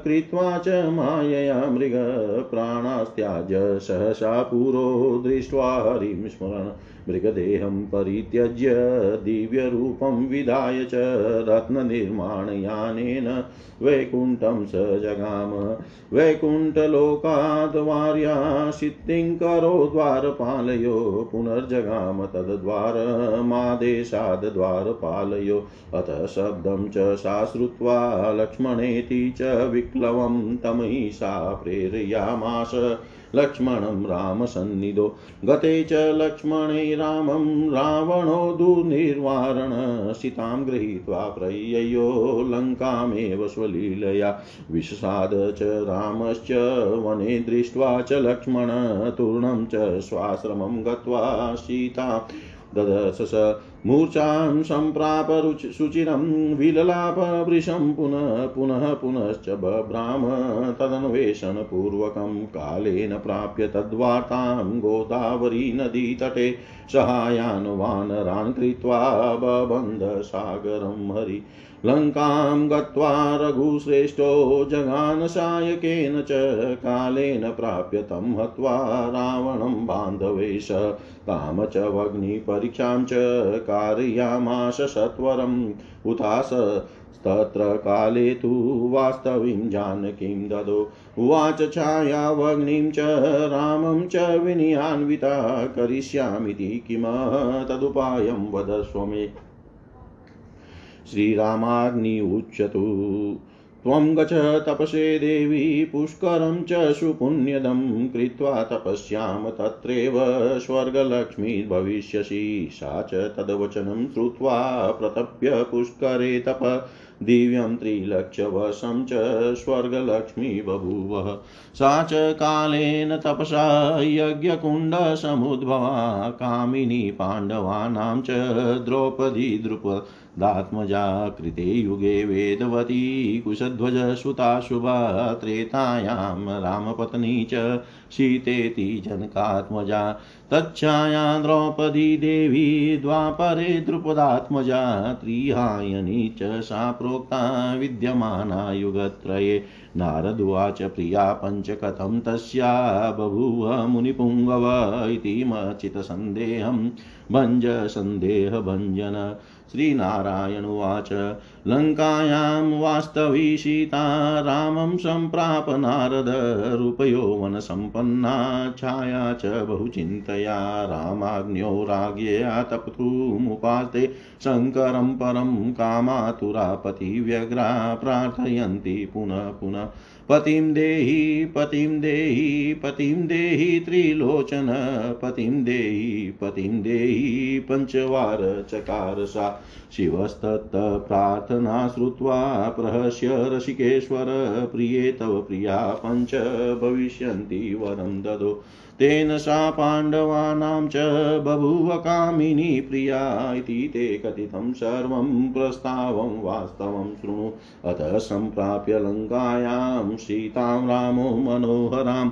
कृत्वा च मायया मृगप्राणास्त्याज्य सहसा पुरो दृष्ट्वा हरिं स्मरन् मृगदेहं परित्यज्य दिव्यरूपं विधाय च रत्ननिर्माणयानेन वैकुण्ठं स जगाम वैकुण्ठलोकाद्वार्या सिद्धिं करो द्वारपालयो, पुनर्जगाम तद्द्वारमादेशाद्द्वारपालयो अथ शब्दं च सा श्रुत्वा लक्ष्मणेति च विक्लवं तमयि प्रेरयामास। लक्ष्मणं रामसन्निधो। गते च लक्ष्मणे रामं, रावणो दुर्निर्वारण। सीतां गृहीत्वा प्रययो लङ्कामेव स्वलीलया। विषसाद च रामश्च, वने दृष्ट्वा च लक्ष्मण, तूर्णं च स्वाश्रमं गत्वा सीता। ददश मूर्छां सम्प्राप सुचिरं विललापवृशं पुनः पुनः पुनश्च बभ्राम तदन्वेषणपूर्वकं कालेन प्राप्य तद्वार्तां गोदावरीनदीतटे सहायान् वानरान् कृत्वा बबन्धसागरं हरि लङ्कां गत्वा रघुश्रेष्ठो जगानसायकेन च कालेन प्राप्य तं हत्वा रावणं बान्धवेश। काम च वग्निपरीक्षां च कारयामाश सत्वरम् उतास तत्र काले तु वास्तवीं जानकीं ददो। उवाच छायावग्निं च रामं च विनयान्विता करिष्यामीति किम तदुपायं वदस्व मे श्रीरामाग्नि उच्यतु। त्वं गच तपसे देवी, पुष्करं च सुपुण्यदं कृत्वा तपस्यां तत्रैव स्वर्गलक्ष्मीर्भविष्यसि सा च तद्वचनं श्रुत्वा प्रतप्य पुष्करे तप। दिव्यं त्रिलक्षवशं च स्वर्गलक्ष्मी बभूव। सा च कालेन तपसा यज्ञकुण्डसमुद्भवा। कामिनी पाण्डवानां च द्रौपदी द्रुप दात्मजा कृते युगे वेदवती कुशध्वजसुता शुभा त्रेतायां रामपत्नी च शीतेति जनकात्मजा। तच्छाया द्रौपदी देवी द्वापरे द्रुपदात्मजा। त्रिहायनी च सा प्रोक्ता विद्यमाना युगत्रये। नारदुवाच प्रिया पञ्चकथं तस्या बभूव मुनिपुङ्गव इति मचितसन्देहं। भञ्जसन्देहभञ्जन श्रीनारायण उवाच। लङ्कायां वास्तवी सीता रामं सम्प्राप नारदरूपयौवनसम्पन्ना छाया च बहुचिन्तया, रामाग्न्यो राज्ञया तप्तुमुपास्ते शङ्करं परं कामातुरा पतिव्यग्रा प्रार्थयन्ति पुनः पुनः। पतिं देहि पतिं देहि पतिं देहि त्रिलोचन, पतिं देहि पतिं देहि पञ्चवार चकार सा शिवस्तत्प्रार्थना श्रुत्वा प्रहस्य रसिकेश्वर, प्रिये तव प्रिया पञ्च भविष्यन्ति वरं ददो। तेन सा पाण्डवानां च बभूव कामिनी प्रिया इति ते कथितं सर्वं प्रस्तावं वास्तवं शृणु। अतः सम्प्राप्य लङ्कायां सीतां रामो मनोहरां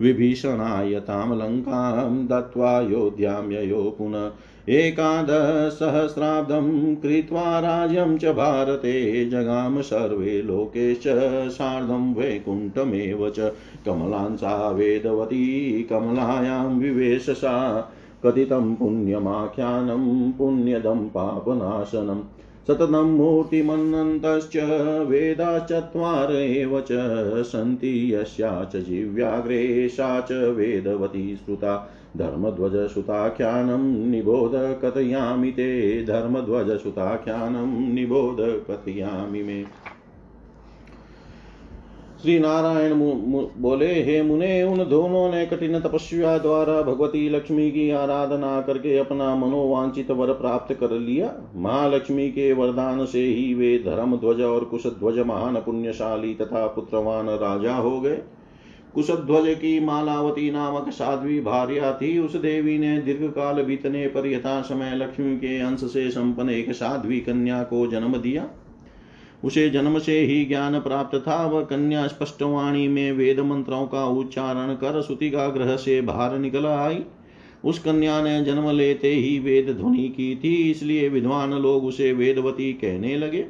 विभीषणाय तां लङ्कां दत्त्वा योध्यां पुनः एकादशसहस्राब्दं कृत्वा राज्यं च भारते, जगाम सर्वे लोकेश्च सार्धं वैकुण्ठमेव च। कमलां सा वेदवती, कमलायां विवेश सा कथितं पुण्यमाख्यानं, पुण्यदं पापनाशनम् सततं मूर्तिमन्नन्तश्च वेदाश्चत्वार एव च, सन्ति यस्या च जिव्याग्रे च वेदवती श्रुता धर्मध्वजसुताख्यानं निबोध कथयामि ते। धर्मध्वजसुताख्यानं निबोध कथयामि मे श्री नारायण बोले, हे मुने, उन दोनों ने कठिन तपस्या द्वारा भगवती लक्ष्मी की आराधना करके अपना मनोवांचित वर प्राप्त कर लिया। महालक्ष्मी के वरदान से ही वे धर्म ध्वज और कुश ध्वज महान पुण्यशाली तथा पुत्रवान राजा हो गए। कुशध्वज की मालावती नामक साध्वी भार्या थी। उस देवी ने दीर्घ काल बीतने पर यथा समय लक्ष्मी के अंश से संपन्न एक साध्वी कन्या को जन्म दिया। उसे जन्म से ही ज्ञान प्राप्त था। वह कन्या स्पष्टवाणी में वेद मंत्रों का उच्चारण कर सुतिका ग्रह से बाहर निकल आई। उस कन्या ने जन्म लेते ही वेद ध्वनि की थी। इसलिए विद्वान लोग उसे वेदवती कहने लगे।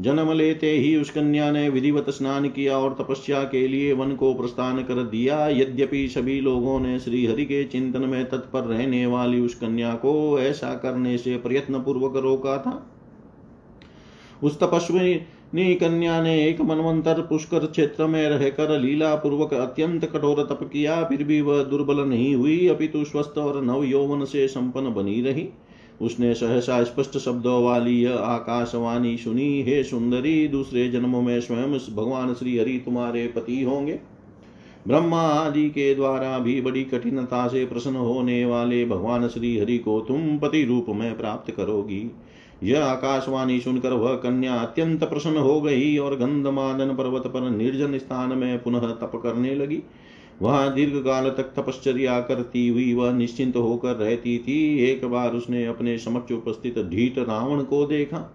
जन्म लेते ही उस कन्या ने विधिवत स्नान किया और तपस्या के लिए वन को प्रस्थान कर दिया। यद्यपि सभी लोगों ने श्री हरि के चिंतन में तत्पर रहने वाली उस कन्या को ऐसा करने से प्रयत्न पूर्वक रोका था। उस तपस्वी कन्या ने एक मनवंतर पुष्कर क्षेत्र में रहकर लीला पूर्वक अत्यंत कठोर तप किया। फिर भी वह दुर्बल नहीं हुई, अपितु स्वस्थ और नव यौवन से संपन्न बनी रही। उसने सहसा स्पष्ट शब्दों वाली यह आकाशवाणी सुनी, हे सुंदरी, दूसरे जन्मों में स्वयं भगवान श्री हरि तुम्हारे पति होंगे। ब्रह्मा आदि के द्वारा भी बड़ी कठिनता से प्रसन्न होने वाले भगवान श्री हरि को तुम पति रूप में प्राप्त करोगी। यह आकाशवाणी सुनकर वह कन्या अत्यंत प्रसन्न हो गई और गंधमादन पर्वत पर निर्जन स्थान में पुनः तप करने लगी। वहाँ दीर्घ काल तक तपश्चर्या करती हुई वह निश्चिंत होकर रहती थी। एक बार उसने अपने समक्ष उपस्थित ढीठ रावण को देखा।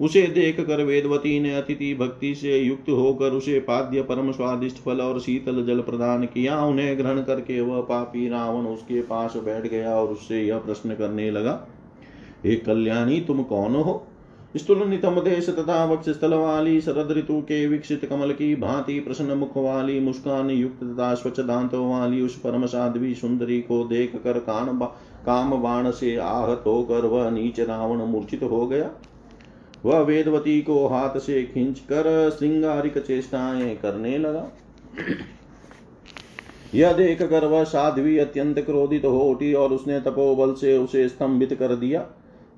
उसे देख कर वेदवती ने अतिथि भक्ति से युक्त होकर उसे पाद्य परम स्वादिष्ट फल और शीतल जल प्रदान किया। उन्हें ग्रहण करके वह पापी रावण उसके पास बैठ गया और उससे यह प्रश्न करने लगा, हे कल्याणी, तुम कौन हो? स्थूलनितम देश तथा वक्ष स्थल वाली शरद ऋतु के विकसित कमल की भांति प्रसन्न मुख वाली मुस्कान युक्त तथा स्वच्छ दांतों वाली उस परम साध्वी सुंदरी को देख कर कान काम बाण से आहत होकर वह नीच रावण मूर्छित हो गया। वह वेदवती को हाथ से खींच कर श्रृंगारिक चेष्टाएँ करने लगा। यह देख कर वह साध्वी अत्यंत क्रोधित हो उठी और उसने तपोबल से उसे स्तंभित कर दिया।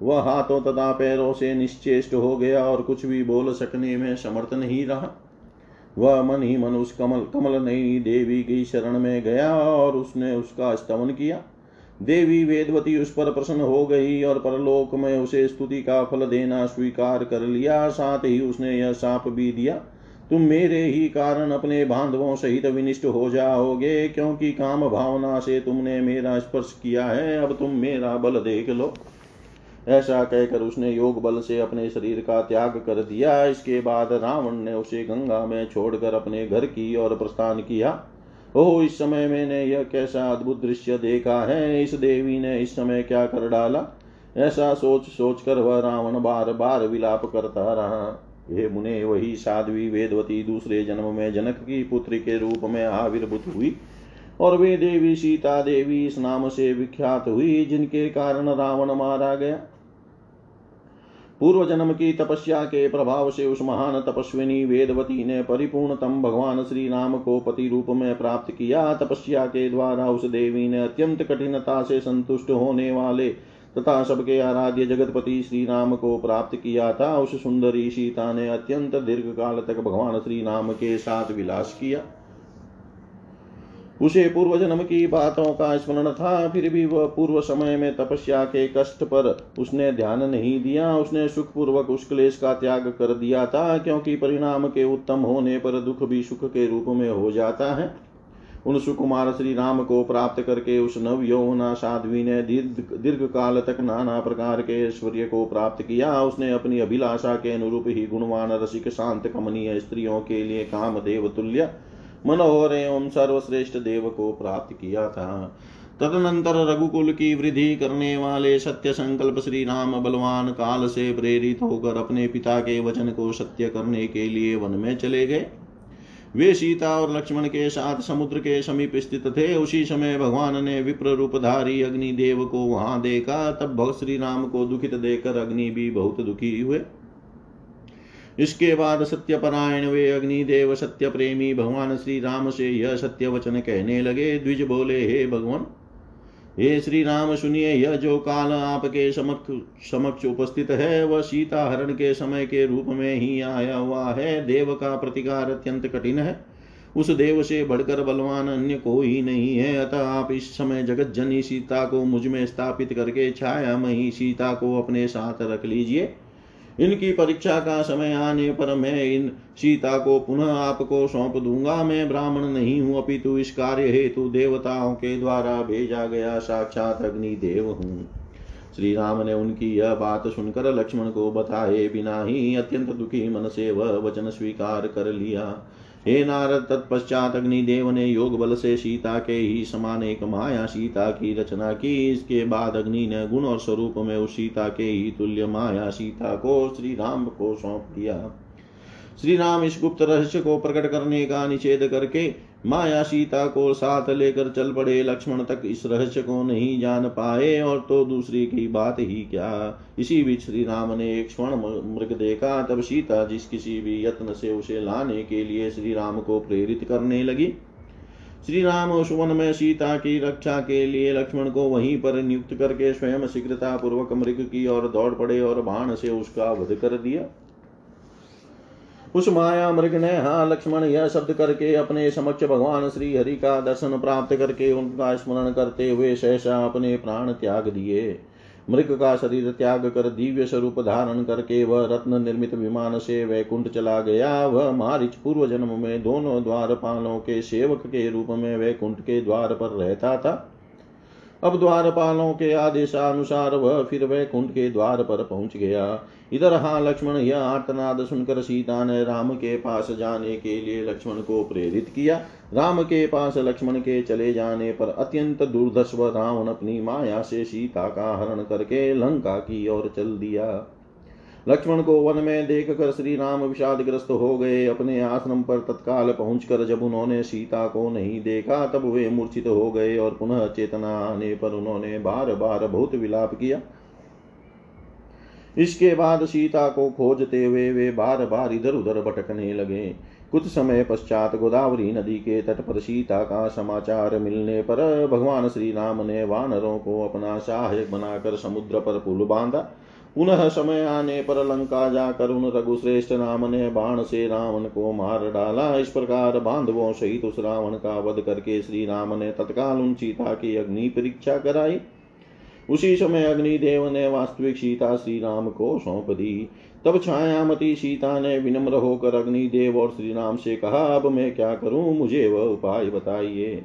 वह हाथों तथा पैरों से निश्चेष्ट हो गया और कुछ भी बोल सकने में समर्थ नहीं रहा। वह मन ही मन उस कमल कमल नई देवी की शरण में गया और उसने उसका स्तमन किया। देवी वेदवती उस पर प्रसन्न हो गई और परलोक में उसे स्तुति का फल देना स्वीकार कर लिया। साथ ही उसने यह साप भी दिया, तुम मेरे ही कारण अपने बांधवों सहित विनिष्ट हो जाओगे, क्योंकि काम भावना से तुमने मेरा स्पर्श किया है। अब तुम मेरा बल देख लो। ऐसा कहकर उसने योग बल से अपने शरीर का त्याग कर दिया। इसके बाद रावण ने उसे गंगा में छोड़कर अपने घर की ओर प्रस्थान किया। ओह, इस समय मैंने यह कैसा अद्भुत दृश्य देखा है। इस देवी ने इस समय क्या कर डाला? ऐसा सोच सोच कर वह रावण बार बार विलाप करता रहा। हे मुने, वही साध्वी वेदवती दूसरे जन्म में जनक की पुत्री के रूप में आविर्भूत हुई और वे देवी सीता देवी इस नाम से विख्यात हुई, जिनके कारण रावण मारा गया। पूर्व जन्म की तपस्या के प्रभाव से उस महान तपस्विनी वेदवती ने परिपूर्णतम भगवान श्री राम को पति रूप में प्राप्त किया। तपस्या के द्वारा उस देवी ने अत्यंत कठिनता से संतुष्ट होने वाले तथा सबके आराध्य जगतपति श्री राम को प्राप्त किया था। उस सुंदरी सीता ने अत्यंत दीर्घ काल तक भगवान श्री राम के साथ विलास किया। उसे पूर्व जन्म की बातों का स्मरण था, फिर भी वह पूर्व समय में तपस्या के कष्ट पर उसने ध्यान नहीं दिया। उसने सुख पूर्वक उस क्लेश का त्याग कर दिया था, क्योंकि परिणाम के उत्तम होने पर दुख भी सुख के रूप में हो जाता है। उन सुकुमार श्री राम को प्राप्त करके उस नव यौना साध्वी ने दीर्घ काल तक नाना प्रकार के ऐश्वर्य को प्राप्त किया। उसने अपनी अभिलाषा के अनुरूप ही गुणवान, रसिक, शांत, कमनीय स्त्रियों के लिए काम देव तुल्य मनोहर एवं सर्वश्रेष्ठ देव को प्राप्त किया था। तदनंतर रघुकुल की वृद्धि करने वाले सत्य संकल्प श्री राम बलवान काल से प्रेरित होकर अपने पिता के वचन को सत्य करने के लिए वन में चले गए। वे सीता और लक्ष्मण के साथ समुद्र के समीप स्थित थे। उसी समय भगवान ने विप्र रूपधारी अग्निदेव को वहाँ देखा। तब भक्त श्री राम को दुखित देखकर अग्नि भी बहुत दुखी हुए। इसके बाद सत्यपरायण वे अग्निदेव सत्य प्रेमी भगवान श्री राम से यह सत्य वचन कहने लगे। द्विज बोले, हे भगवान, हे श्री राम सुनिए, यह जो काल आपके समक्ष समक्ष उपस्थित है, वह सीता हरण के समय के रूप में ही आया हुआ है। देव का प्रतिकार अत्यंत कठिन है। उस देव से बढ़कर बलवान अन्य कोई नहीं है। अतः आप इस समय जगत जनी सीता को मुझमें स्थापित करके छाया मही सीता को अपने साथ रख लीजिए। इनकी परीक्षा का समय आने पर मैं इन सीता को पुनः आपको सौंप दूँगा। मैं ब्राह्मण नहीं हूँ, अपितु इस कार्य हेतु देवताओं के द्वारा भेजा गया साक्षात अग्निदेव हूँ। श्री राम ने उनकी यह बात सुनकर लक्ष्मण को बताए बिना ही अत्यंत दुखी मन से वह वचन स्वीकार कर लिया। हे नारद, तत्पश्चात अग्निदेव ने योग बल से सीता के ही समान एक माया सीता की रचना की। इसके बाद अग्नि ने गुण और स्वरूप में उस सीता के ही तुल्य माया सीता को श्री राम को सौंप दिया। श्री राम इस गुप्त रहस्य को प्रकट करने का निषेध करके माया सीता को साथ लेकर चल पड़े लक्ष्मण तक इस रहस्य को नहीं जान पाए, और तो दूसरी की बात ही क्या? इसी बीच श्री राम ने एक स्वर्ण मृग देखा, तब सीता जिस किसी भी यत्न से उसे लाने के लिए श्री राम को प्रेरित करने लगी। श्री राम उस वन में सीता की रक्षा के लिए लक्ष्मण को वहीं पर नियुक्त करके स्वयं शीघ्रता पूर्वक मृग की ओर दौड़ पड़े और बाण से उसका वध कर दिया। उस माया मृग ने हाँ लक्ष्मण यह शब्द करके अपने समक्ष भगवान श्री हरि का दर्शन प्राप्त करके उनका स्मरण करते हुए सहसा अपने प्राण त्याग दिए। मृग का शरीर त्याग कर दिव्य स्वरूप धारण करके वह रत्न निर्मित विमान से वैकुंठ चला गया। वह मारिच पूर्व जन्म में दोनों द्वारपालों के सेवक के रूप में वैकुंठ के द्वार पर रहता था। अब द्वारपालों के आदेशानुसार वह फिर वैकुंठ के द्वार पर पहुँच गया। इधर हाँ लक्ष्मण, यह आर्तनाद सुनकर सीता ने राम के पास जाने के लिए लक्ष्मण को प्रेरित किया। राम के पास लक्ष्मण के चले जाने पर अत्यंत दुर्धस्व रावण अपनी माया से सीता का हरण करके लंका की ओर चल दिया। लक्ष्मण को वन में देख कर श्री राम विषादग्रस्त हो गए। अपने आश्रम पर तत्काल पहुंचकर जब उन्होंने सीता को नहीं देखा, तब वे मूर्छित हो गए और पुनः चेतना आने पर उन्होंने बार बार बहुत विलाप किया। इसके बाद सीता को खोजते हुए वे बार बार इधर उधर भटकने लगे। कुछ समय पश्चात गोदावरी नदी के तट पर सीता का समाचार मिलने पर भगवान श्री राम ने वानरों को अपना सहायक बनाकर समुद्र पर पुल बांधा। पुनः समय आने पर लंका जाकर उन रघुश्रेष्ठ राम ने बाण से रावण को मार डाला। इस प्रकार बांधवों सहित उस रावण का वध करके श्री राम ने तत्काल उन सीता की अग्नि परीक्षा कराई। उसी समय अग्निदेव ने वास्तविक सीता श्री राम को सौंप दी। तब छायामती सीता ने विनम्र होकर अग्निदेव और श्री राम से कहा, अब मैं क्या करूँ? मुझे वह उपाय बताइए।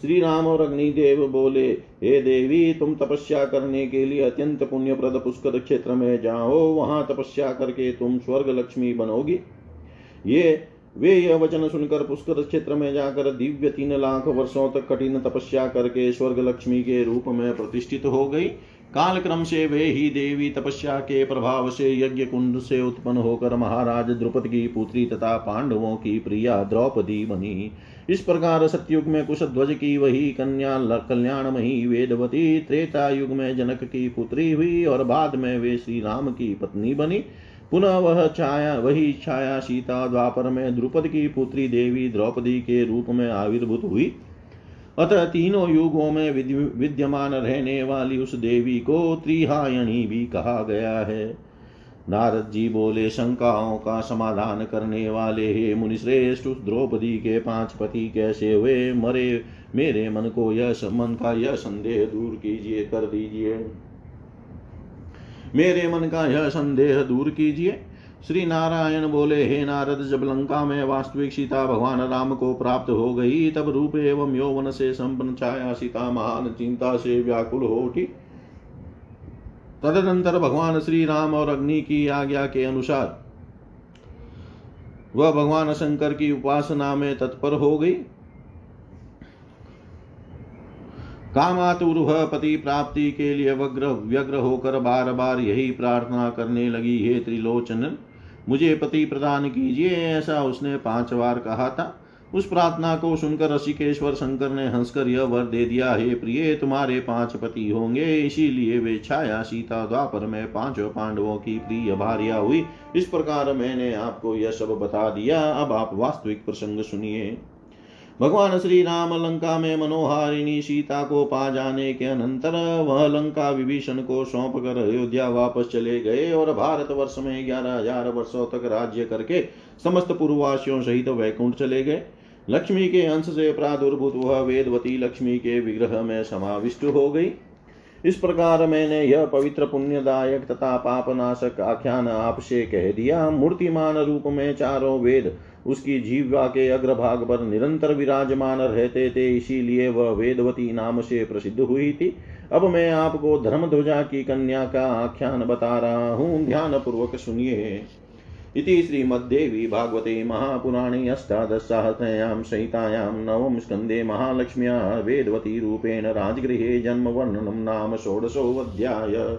श्री राम और अग्निदेव बोले, हे देवी, तुम तपस्या करने के लिए अत्यंत पुण्यप्रद पुष्कर क्षेत्र में जाओ, वहाँ तपस्या करके तुम स्वर्ग लक्ष्मी बनोगी। ये, वे यह वचन सुनकर पुष्कर क्षेत्र में जाकर दिव्य तीन लाख वर्षों तक कठिन तपस्या करके स्वर्ग लक्ष्मी के रूप में प्रतिष्ठित हो गई। काल क्रम से वे ही देवी तपस्या के प्रभाव से यज्ञ कुंड से उत्पन्न होकर महाराज द्रुपद की पुत्री तथा पांडवों की प्रिया द्रौपदी बनी। इस प्रकार सत्युग में कुश ध्वज की वही कन्या कल्याणमयी वेदवती त्रेता युग में जनक की पुत्री हुई और बाद में वे श्री राम की पत्नी बनी। पुनः वह छाया वही छाया सीता द्वापर में द्रुपद की पुत्री देवी द्रौपदी के रूप में आविर्भूत हुई। अतः तीनों युगों में विद्यमान रहने वाली उस देवी को त्रिहायणी भी कहा गया है। नारद जी बोले, शंकाओं का समाधान करने वाले हे मुनिश्रेष्ठ, उस द्रौपदी के पाँच पति कैसे हुए? मरे, मेरे मन को यह मन का यह संदेह दूर कीजिए, कर दीजिए। मेरे मन का यह संदेह दूर कीजिए। श्री नारायण बोले, हे नारद, जब लंका में वास्तविक सीता भगवान राम को प्राप्त हो गई, तब रूप एवं यौवन से संपन्न छाया सीता महान चिंता से व्याकुल हो उठी। तदनंतर भगवान श्री राम और अग्नि की आज्ञा के अनुसार वह भगवान शंकर की उपासना में तत्पर हो गई। कामातुर पति प्राप्ति के लिए वग्र, व्यग्र होकर बार बार यही प्रार्थना करने लगी, हे त्रिलोचन मुझे पति प्रदान कीजिए, ऐसा उसने पाँच बार कहा था। उस प्रार्थना को सुनकर ऋषिकेश्वर शंकर ने हंसकर यह वर दे दिया, हे प्रिय, तुम्हारे पाँच पति होंगे, इसीलिए वे छाया सीता द्वापर में पाँचों पांडवों की प्रिय भारिया हुई। इस प्रकार मैंने आपको यह सब बता दिया। अब आप वास्तविक प्रसंग सुनिए। भगवान श्री राम लंका में मनोहारिणी सीता को पा जाने के अनंतर वह लंका विभीषण को सौंप कर अयोध्या वापस चले गए और भारत वर्ष में ग्यारह हज़ार वर्षों तक राज्य करके समस्त पूर्ववासियों सहित वैकुंठ चले गए। लक्ष्मी के अंश से प्रादुर्भूत वह वेदवती लक्ष्मी के विग्रह में समाविष्ट हो गई। इस प्रकार मैंने यह पवित्र पुण्यदायक तथा पापनाशक आख्यान आपसे कह दिया। मूर्तिमान रूप में चारों वेद उसकी जीवा के अग्रभाग पर निरंतर विराजमान रहते थे, इसीलिए वह वेदवती नाम से प्रसिद्ध हुई थी। अब मैं आपको धर्म ध्वजा की कन्या का आख्यान बता रहा हूँ। ध्यान पूर्वक सुनिए। इति श्रीमद्देवी भागवते महापुराणे अष्टादशसाहस्रयां संहितायां नवम स्कन्धे महालक्ष्म्या वेदवतीरूपेण राजगृहे जन्मवर्णनं नाम षोडशोऽध्याय।